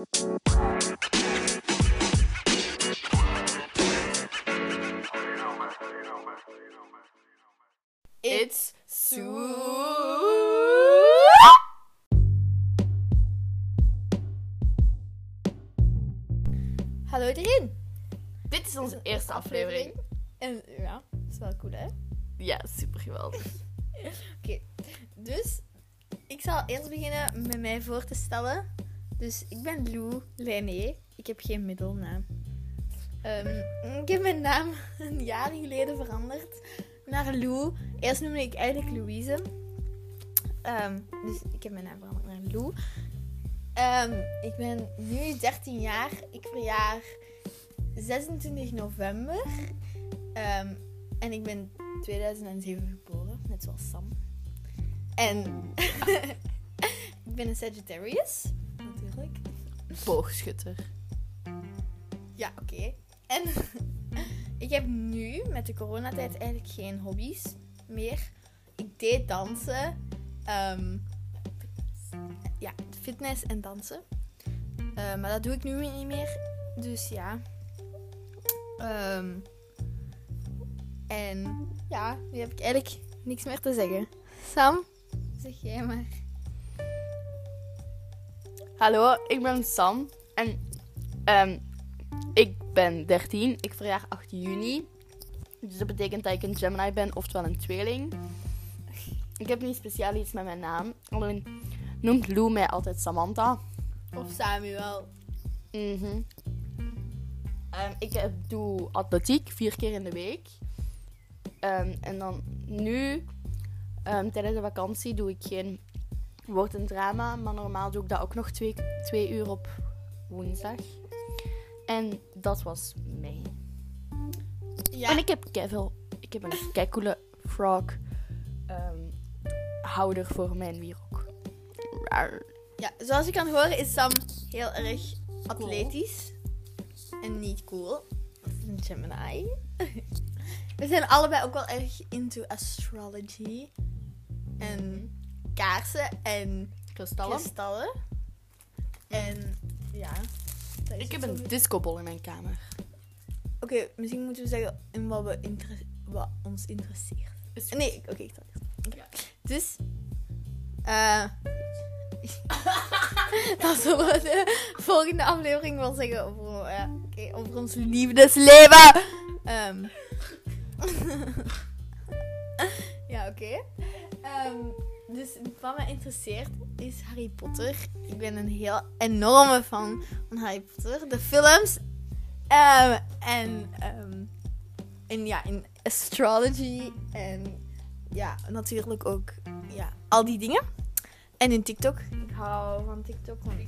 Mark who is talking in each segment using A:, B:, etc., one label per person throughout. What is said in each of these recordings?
A: It's Sue.
B: Hallo iedereen.
A: Dit is onze eerste aflevering.
B: En ja, is wel cool hè?
A: Ja, super geweldig.
B: Oké, dus ik zal eerst beginnen met mij voor te stellen. Dus ik ben Lou Lené. Ik heb geen middelnaam. Ehm, ik heb mijn naam een jaar geleden veranderd naar Lou. Eerst noemde ik eigenlijk Louise. Ehm, dus ik heb mijn naam veranderd naar Lou. Ehm, ik ben nu 13 jaar. Ik verjaar 26 november. En ik ben 2007 geboren, net zoals Sam. En ik ben een Sagittarius.
A: Boogschutter.
B: Ja, oké. En ik heb nu met de coronatijd eigenlijk geen hobby's meer. Ik deed dansen. ehm, ja, fitness en dansen. Eh, maar dat doe ik nu niet meer. Dus ja. Ehm, en ja, nu heb ik eigenlijk niks meer te zeggen. Sam, zeg jij maar.
A: Hallo, ik ben Sam. En ehm, ik ben 13. Ik verjaar 8 juni. Dus dat betekent dat ik een Gemini ben, oftewel een tweeling. Ik heb niet speciaal iets met mijn naam. Alleen noemt Lou mij altijd Samantha.
B: Of Samuel.
A: Mhm. Ehm, ik eh, doe atletiek vier keer in de week. Ehm, en dan nu, tijdens de vakantie, doe ik geen woord en drama. Maar normaal doe ik dat ook nog twee, twee uur op woensdag. En dat was mij.
B: Ja.
A: En ik heb ik heb een keicoole frog ehm, houder voor mijn wierok.
B: Ja, zoals je kan horen is Sam heel erg atletisch. En niet cool. Dat is een Gemini. We zijn allebei ook wel erg into astrology. En kaarsen en
A: Kristallen.
B: kristallen. En ja. dat is
A: Ik heb
B: het
A: een discobol in mijn kamer.
B: Oké, misschien moeten we zeggen in wat, we inter- wat ons interesseert.
A: Is-
B: Nee, oké, ik. Oké. Dus. eh dan zullen we de volgende aflevering wel zeggen over, eh, oké, over ons liefdesleven. Ehm. ja, oké. Ehm, dus wat mij interesseert is Harry Potter. Ik ben een heel enorme fan van Harry Potter. De films. Ehm, en, ehm, en ja, in astrology. En ja, natuurlijk ook ja, al die dingen. En in TikTok. Ik hou van TikTok. Want...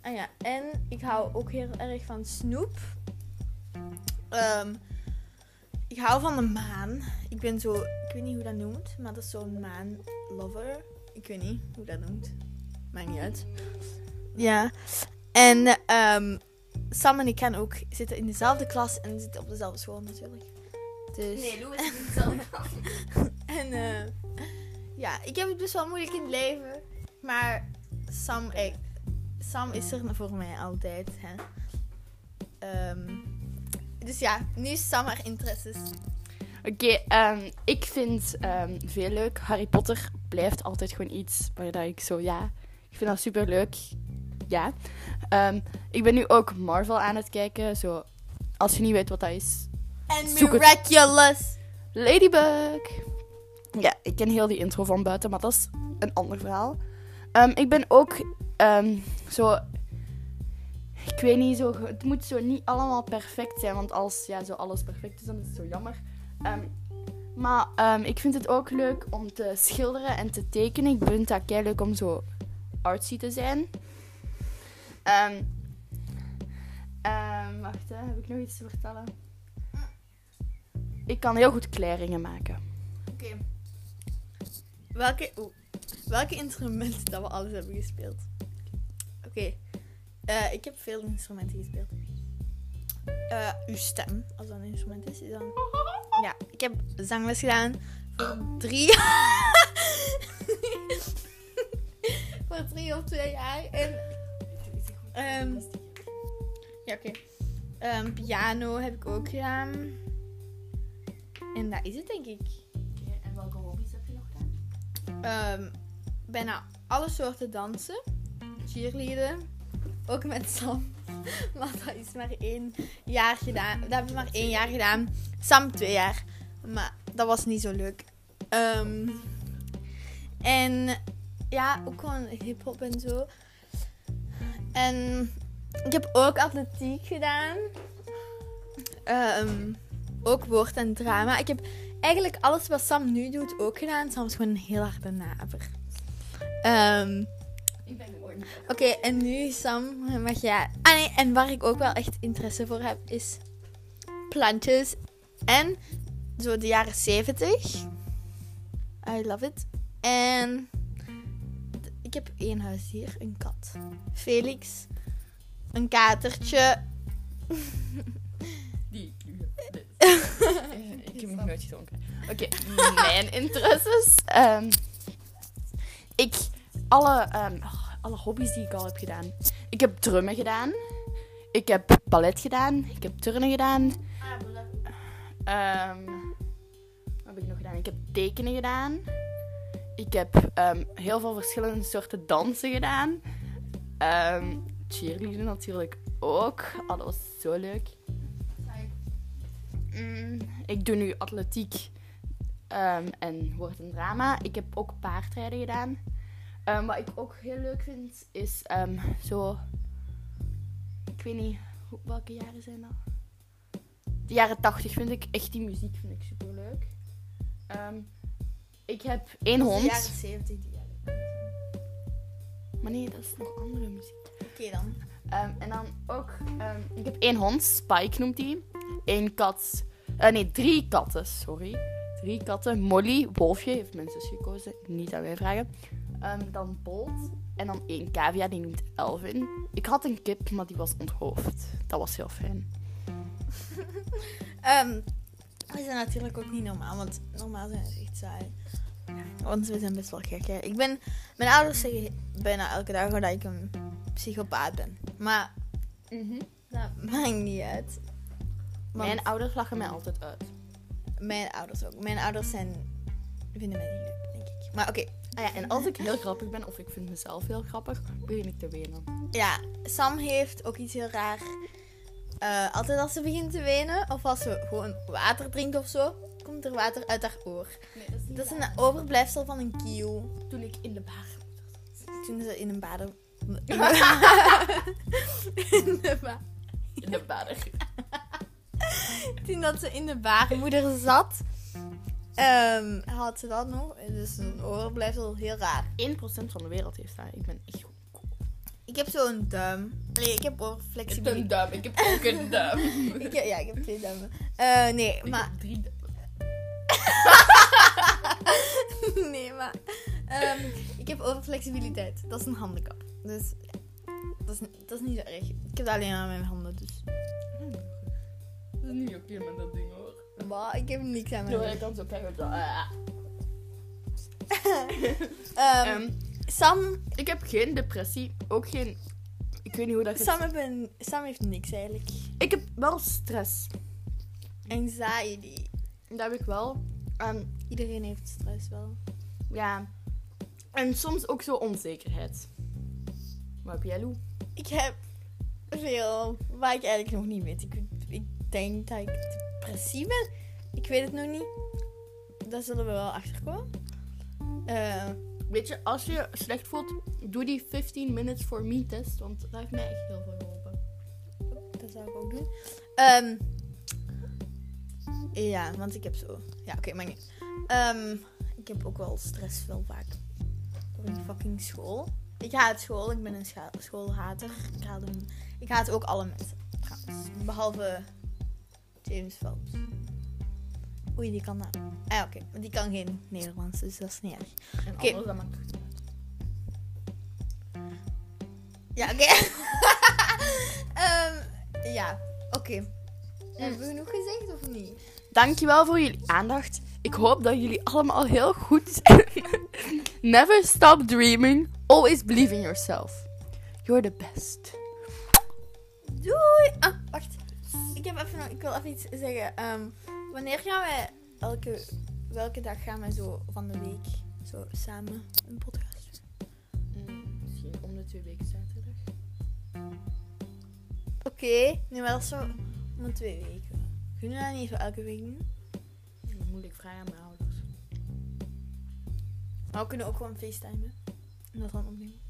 B: Ah ja, en ik hou ook heel erg van Snoop. Ehm, ik hou van de maan. Ik ben zo, ik weet niet hoe dat noemt, maar dat is zo'n maan lover. Ik weet niet hoe dat noemt. Maakt niet uit. Ja. En ehm, Sam en ik gaan ook zitten in dezelfde klas en zitten op dezelfde school natuurlijk. Dus...
A: Nee, Lou is niet zelf.
B: En eh, ja, ik heb het best wel moeilijk in het leven. Maar Sam, eh, Sam is er voor mij altijd. Hè. Ehm, dus ja, nu Sam haar interesses.
A: Oké, ehm, ik vind ehm, veel leuk. Harry Potter blijft altijd gewoon iets waar dat ik zo, ja, ik vind dat super leuk. Ja. Ehm, ik ben nu ook Marvel aan het kijken. Zo, als je niet weet wat dat is.
B: En
A: het.
B: miraculous.
A: Ladybug. Ja, ik ken heel die intro van buiten, maar dat is een ander verhaal. Ik ben ook zo. Ik weet niet, zo, het moet zo niet allemaal perfect zijn. Want als ja, zo alles perfect is, dan is het zo jammer. Ehm, maar ehm, ik vind het ook leuk om te schilderen en te tekenen. Ik vind dat kei leuk om zo artsy te zijn. Ehm, wacht, hè, heb ik nog iets te vertellen? Ik kan heel goed kleringen maken.
B: Oké. Welke, welke instrumenten dat we alles hebben gespeeld? Oké. Eh, ik heb veel instrumenten gespeeld. Eh, uw stem, als dat een instrument is, is dan... Ja, ik heb zangles gedaan voor drie... voor drie of twee jaar. En Ehm, ja, oké. Ehm, piano heb ik ook gedaan. En dat is het, denk ik.
A: En welke hobby's heb je nog gedaan?
B: Ehm, bijna alle soorten dansen. Cheerleaden. Ook met Sam. Maar dat is maar één jaar gedaan. Dat hebben we maar één jaar gedaan. Sam twee jaar. Maar dat was niet zo leuk. Ehm, en ja, ook gewoon hip-hop en zo. En ik heb ook atletiek gedaan. Ehm, ook woord en drama. Ik heb eigenlijk alles wat Sam nu doet ook gedaan. Sam is gewoon een heel harde naver. Ehm,
A: Ik ben
B: Oké, en nu Sam, mag jij... Ah nee, en waar ik ook wel echt interesse voor heb, is plantjes. En zo de jaren 70. I love it. En ik heb één huisdier, een kat. Felix. Een katertje.
A: Die. ik heb nog nooit gedronken. Oké, mijn interesses. ehm, ik, alle, ehm, alle hobby's die ik al heb gedaan. Ik heb drummen gedaan. Ik heb ballet gedaan. Ik heb turnen gedaan. Ehm, wat heb ik nog gedaan? Ik heb tekenen gedaan. Ik heb ehm, heel veel verschillende soorten dansen gedaan. Ehm cheerleaden natuurlijk ook. Oh, dat was zo leuk. Mm, ik doe nu atletiek en woord en drama. Ik heb ook paardrijden gedaan. Ehm, wat ik ook heel leuk vind is ehm, zo. Ik weet niet hoe- welke jaren zijn dat? De jaren 80 vind ik echt die muziek vind ik super leuk. ik heb één
B: De
A: hond.
B: jaren 70 die jaren.
A: Maar nee, dat is nog andere muziek.
B: Oké dan.
A: Ehm, en dan ook, ehm, ik heb één hond, Spike noemt die. Eén kat, eh, nee, drie katten, sorry. Drie katten. Molly, Wolfje, heeft mijn zus gekozen, niet aan mij vragen. Ehm, dan Bolt en dan één cavia, die noemt Elvin. Ik had een kip, maar die was onthoofd. Dat was heel fijn.
B: Ehm we zijn natuurlijk ook niet normaal, want normaal zijn ze echt saai. Want we zijn best wel gek. Hè. Ik ben, mijn ouders zeggen bijna elke dag dat ik een psychopaat ben. Maar dat maakt niet uit. Want
A: Mijn ouders lachen mij altijd uit.
B: mijn ouders ook. Mijn ouders zijn, vinden mij niet leuk, denk ik. Maar oké,
A: Ah ja, en als ik heel grappig ben, of ik vind mezelf heel grappig, begin ik te wenen.
B: ja, Sam heeft ook iets heel raar. Eh, altijd als ze begint te wenen, of als ze gewoon water drinkt of zo, komt er water uit haar oor.
A: Nee, dat is
B: Dat is een overblijfsel van een kiel.
A: Toen ik in de bar
B: Toen ze in een baden... In de, in de ba-
A: In de bar.
B: Toen dat ze in de baarmoeder zat, ehm, had ze dat nog. Dus een overblijfsel, heel raar.
A: 1% van de wereld heeft dat. Ik ben echt goed.
B: Ik heb zo'n duim. Nee, ik heb
A: Ik heb
B: overflexibiliteit.
A: een duim. Ik heb ook een duim.
B: Ik heb, ja, ik heb twee duimen. Eh, nee,
A: Ik
B: maar...
A: heb drie duimen.
B: nee, maar... ehm, ik heb overflexibiliteit. Dat is een handicap. Dus dat is, dat is niet zo erg. Ik heb dat alleen aan mijn handen, dus...
A: Dat is niet oké met dat ding hoor.
B: Ik heb niks aan mijn
A: ik kan zo kijken. Zo. ah.
B: Ehm,
A: Ehm,
B: Sam,
A: ik heb geen depressie. Ook geen. Ik weet niet hoe dat
B: Sam, heeft een- Sam heeft niks eigenlijk.
A: Ik heb wel stress.
B: Anxiety.
A: Dat heb ik wel. Ehm,
B: Iedereen heeft stress wel.
A: ja. En soms ook zo onzekerheid. Wat heb jij, Lou?
B: Ik heb veel waar ik eigenlijk nog niet weet. Ik, ik denk dat ik depressief ben. Ik weet het nog niet. Daar zullen we wel achter komen. Eh,
A: Weet je, als je je slecht voelt, doe die 15 minutes for me test. Want dat heeft mij echt heel veel geholpen.
B: dat zou ik ook doen. Ehm, ja, want ik heb zo. Ja, oké, maar niet. Ehm, ik heb ook wel stress veel vaak. Door die fucking school. Ik haat school. Ik ben een schoolhater. Ik haat, hem, ik haat ook alle mensen. Trouwens. Behalve James Phelps. Oei, die kan dat. Ah, oké. Maar die kan geen Nederlands, dus dat is niet erg.
A: En alles, dat maakt.
B: Ja, oké. Ehm, ja, oké. Hebben we genoeg gezegd of niet?
A: Dankjewel voor jullie aandacht. Ik hoop dat jullie allemaal heel goed Never stop dreaming, always believe in yourself. You're the best.
B: Ah, wacht. Ik, heb even ik wil even iets zeggen. Ehm, wanneer gaan wij elke, welke dag gaan wij zo van de week zo samen een podcast doen?
A: Mm, misschien om de twee weken zaterdag.
B: Oké, nu wel zo om de twee weken. Kunnen we dat niet zo elke week doen?
A: Moet ik vrij aan mijn ouders.
B: Maar we kunnen ook gewoon facetimen. En dat dan opnemen.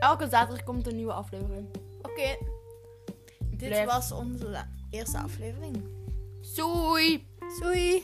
A: Elke zaterdag komt een nieuwe aflevering.
B: Oké. Dit
A: Blijf-
B: was onze eerste aflevering.
A: Doei!
B: Doei!